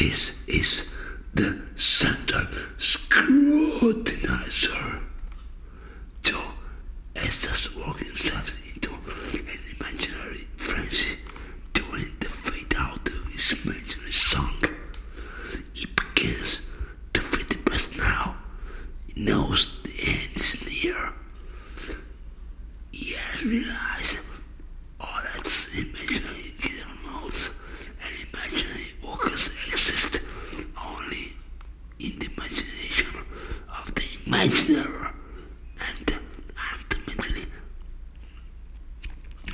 This is the central scrutinizer. Joe has just worked himself into an imaginary frenzy during the fade out of his imaginary song. He begins to feel the best now. He knows the end is near. He has realized all that's imaginary guitar notes and imaginary vocals exist only in the imagination of the imaginer and ultimately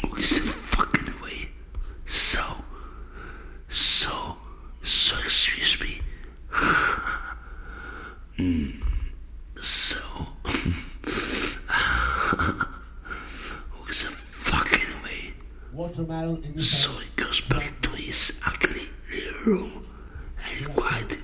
who is fucking away. So, so, so excuse me. Mm, so, who is fucking away. Watermelon in the So he goes back to his ugly little room. And he quietly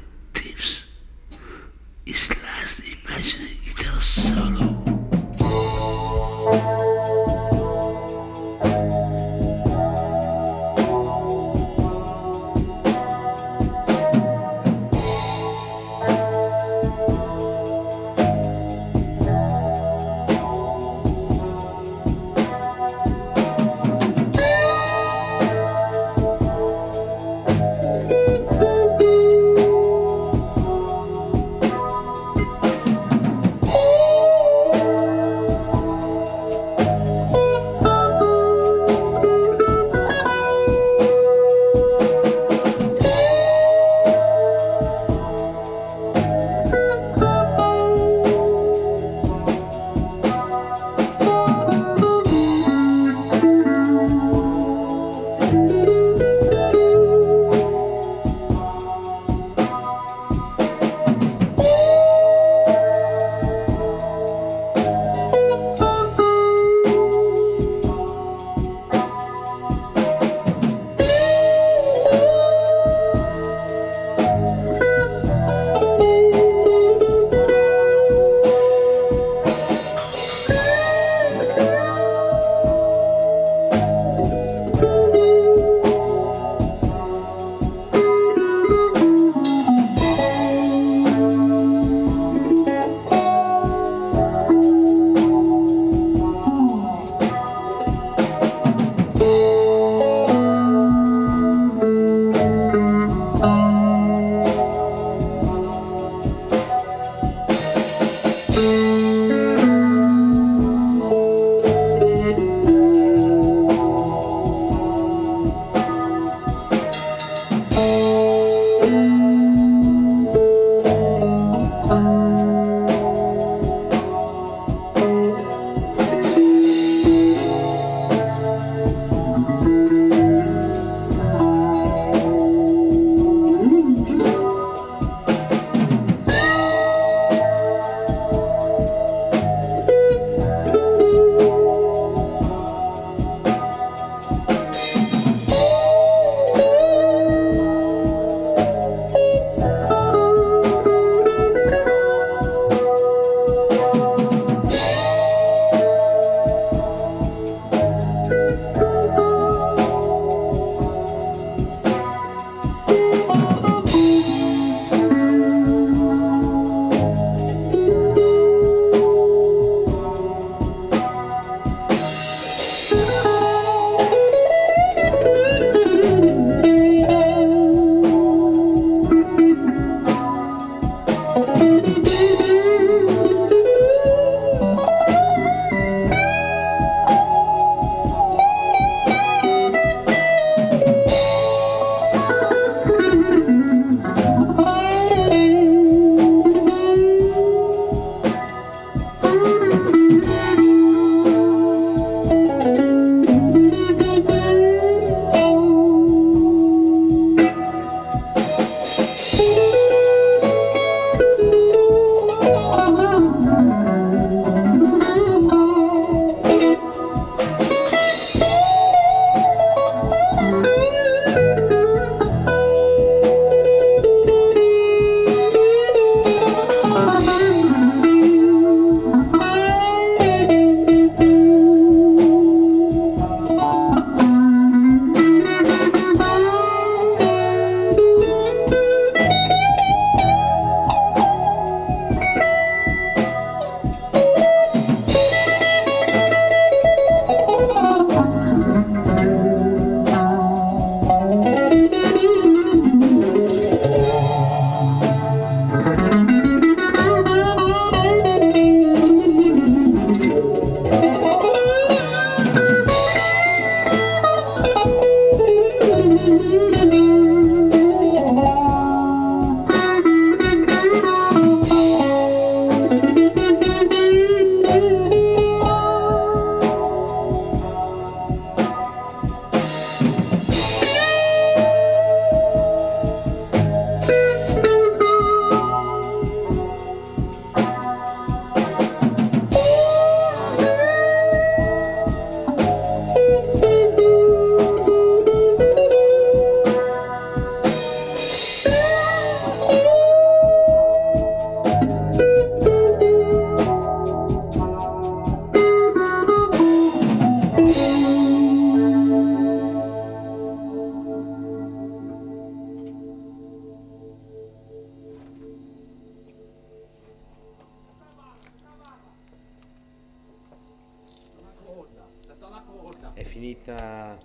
finita,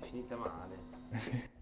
è finita male.